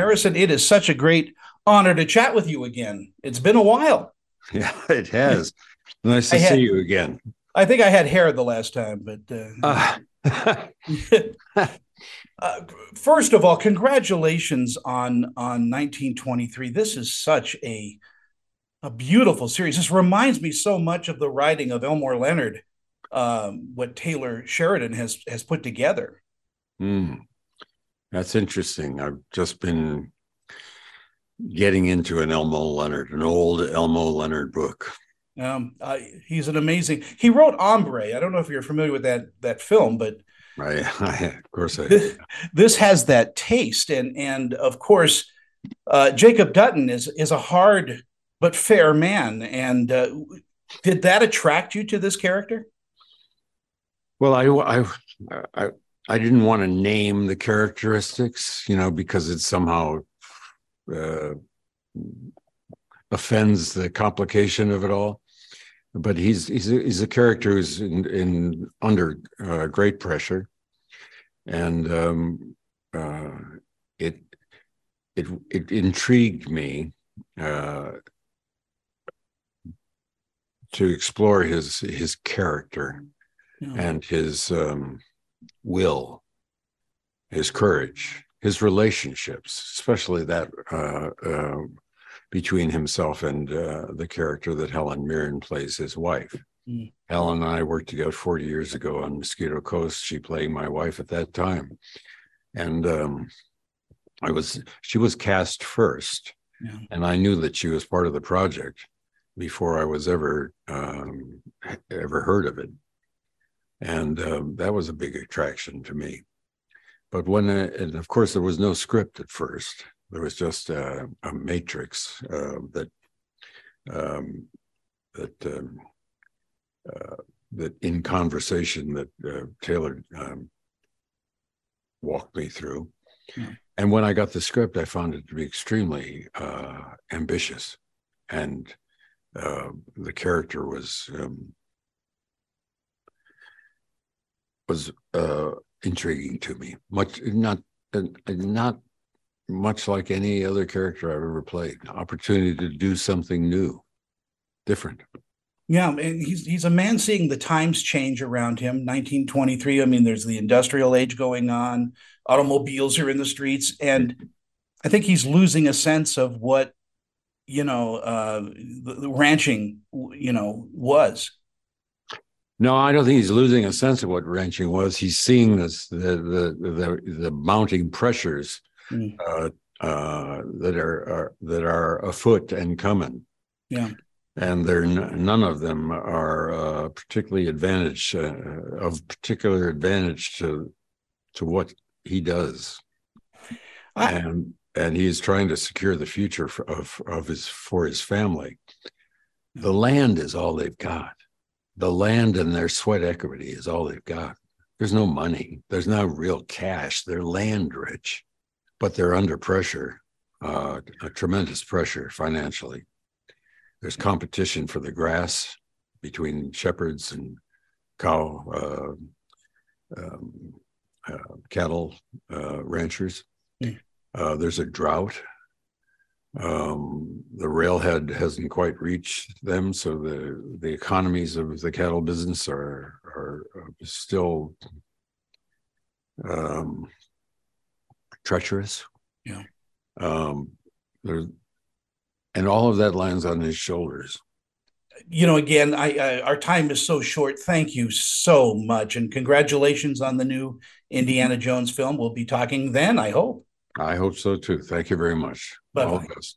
Harrison, it is such a great honor to chat with you again. It's been a while. Yeah, it has. nice to had- see you again. I think I had hair the last time, but uh, Uh, uh, first of all, congratulations on on 1923. This is such a a beautiful series. This reminds me so much of the writing of Elmore Leonard, um, what Taylor Sheridan has has put together. hmm. That's interesting. I've just been getting into an Elmore Leonard, an old Elmore Leonard book. Um, uh, he's an amazing. He wrote Hombre. I don't know if you're familiar with that that film, but I, I of course, I, this, this has that taste, and and of course, uh, Jacob Dutton is is a hard but fair man. And uh, did that attract you to this character? Well, I, I, I, I didn't want to name the characteristics, you know, because it somehow uh, offends the complication of it all. But he's he's a, he's a character who's in, in under uh, great pressure, and um, uh, it it it intrigued me uh, to explore his his character No. and his um, will, his courage, his relationships, especially that uh, uh, between himself and uh, the character that Helen Mirren plays, his wife. Mm. Helen and I worked together 40 years ago on Mosquito Coast. She playing my wife at that time, and um, I was she was cast first, Yeah. and I knew that she was part of the project before I was ever um, ever heard of it and um, that was a big attraction to me. But when, uh, and of course, there was no script at first. There was just uh, a matrix uh, that um, that um, uh, that in conversation that uh, Taylor um, walked me through. Yeah. And when I got the script, I found it to be extremely uh, ambitious, and uh, the character was um, was uh, intriguing to me. Much not not much like any other character I've ever played. Opportunity to do something new, different. Yeah, and he's he's a man seeing the times change around him. 1923. I mean, there's the industrial age going on. Automobiles are in the streets, and I think he's losing a sense of what you know uh, the, the ranching you know was. No, I don't think he's losing a sense of what ranching was. He's seeing this the the the, the mounting pressures Mm. uh, uh, that are, are that are afoot and coming. Yeah. and they're n- none of them are uh, particularly advantage uh, of particular advantage to to what he does, I- and and he's trying to secure the future for, of of his for his family. The land is all they've got. The land and their sweat equity is all they've got. There's no money. There's no real cash. They're land rich, but they're under pressure, uh, a tremendous pressure financially. There's competition for the grass between shepherds and cow uh, um, uh, cattle uh, ranchers. Mm. Uh, there's a drought. Um, the railhead hasn't quite reached them, so the the economies of the cattle business are are still um, treacherous. Yeah. Um, there's and all of that lands on his shoulders. You know, again, I, I our time is so short. Thank you so much, and congratulations on the new Indiana Jones film. We'll be talking then. I hope. I hope so too. Thank you very much. Bye-bye. All the best.